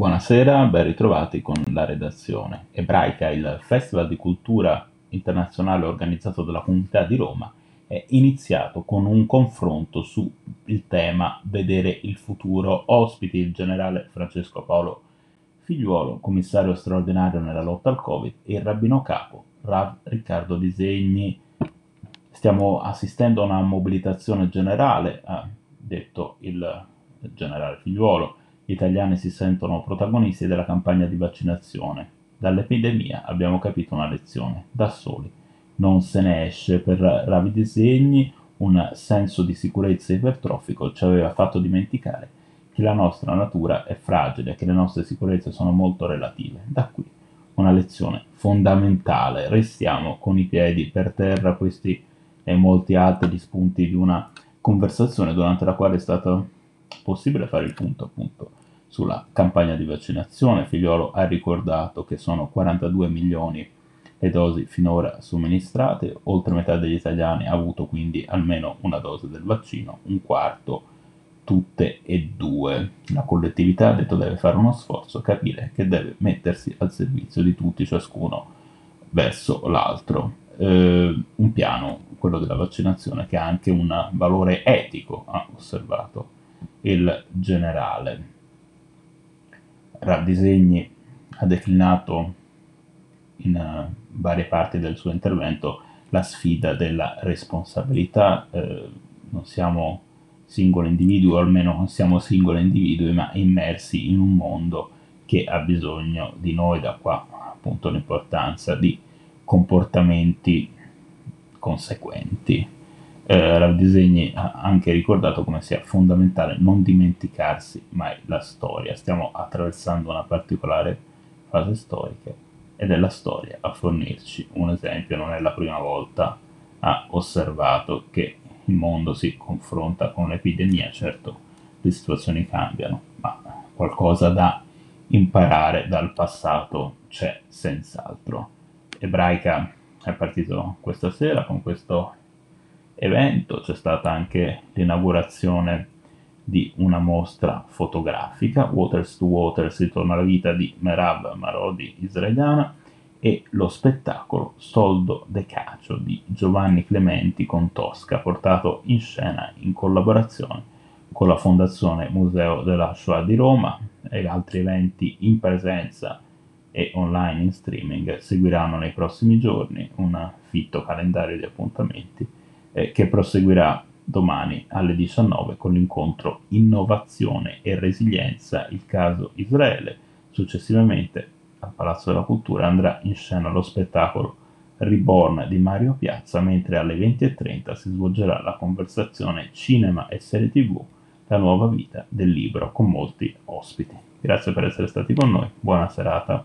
Buonasera, ben ritrovati con la redazione. Ebraica, il Festival di Cultura Internazionale organizzato dalla Comunità di Roma, è iniziato con un confronto sul tema Vedere il futuro. Ospiti il generale Francesco Paolo Figliuolo, commissario straordinario nella lotta al Covid, e il rabbino capo Rav Riccardo Disegni. Stiamo assistendo a una mobilitazione generale, ha detto il generale Figliuolo gli italiani si sentono protagonisti della campagna di vaccinazione. Dall'epidemia abbiamo capito una lezione, da soli. Non se ne esce per ravi disegni, un senso di sicurezza ipertrofico ci aveva fatto dimenticare che la nostra natura è fragile, che le nostre sicurezze sono molto relative. Da qui una lezione fondamentale. Restiamo con i piedi per terra, questi e molti altri spunti di una conversazione durante la quale è stato possibile fare il punto appunto sulla campagna di vaccinazione. Figliolo ha ricordato che sono 42 milioni le dosi finora somministrate, oltre metà degli italiani ha avuto quindi almeno una dose del vaccino, un quarto tutte e due. La collettività ha detto deve fare uno sforzo, capire che deve mettersi al servizio di tutti, ciascuno verso l'altro. Eh, un piano, quello della vaccinazione, che ha anche un valore etico, ha osservato il generale. Ravdisegni ha declinato in uh, varie parti del suo intervento la sfida della responsabilità. Eh, non siamo singoli individui, o almeno non siamo singoli individui, ma immersi in un mondo che ha bisogno di noi, da qua appunto l'importanza di comportamenti conseguenti eh, Ravdisegni ha anche ricordato come sia fondamentale non dimenticarsi mai la storia. Stiamo attraversando una particolare fase storica ed è la storia a fornirci un esempio. Non è la prima volta ha osservato che il mondo si confronta con un'epidemia, certo le situazioni cambiano, ma qualcosa da imparare dal passato c'è senz'altro. Ebraica è partito questa sera con questo evento c'è stata anche l'inaugurazione di una mostra fotografica, Waters to Waters, ritorno alla vita di Merab Marodi israeliana, e lo spettacolo Soldo de Cacio di Giovanni Clementi con Tosca, portato in scena in collaborazione con la Fondazione Museo della Shoah di Roma e altri eventi in presenza e online in streaming seguiranno nei prossimi giorni un fitto calendario di appuntamenti eh, che proseguirà domani alle 19 con l'incontro Innovazione e Resilienza, il caso Israele. Successivamente al Palazzo della Cultura andrà in scena lo spettacolo Reborn di Mario Piazza, mentre alle 20.30 si svolgerà la conversazione Cinema e Serie TV, la nuova vita del libro, con molti ospiti. Grazie per essere stati con noi, buona serata.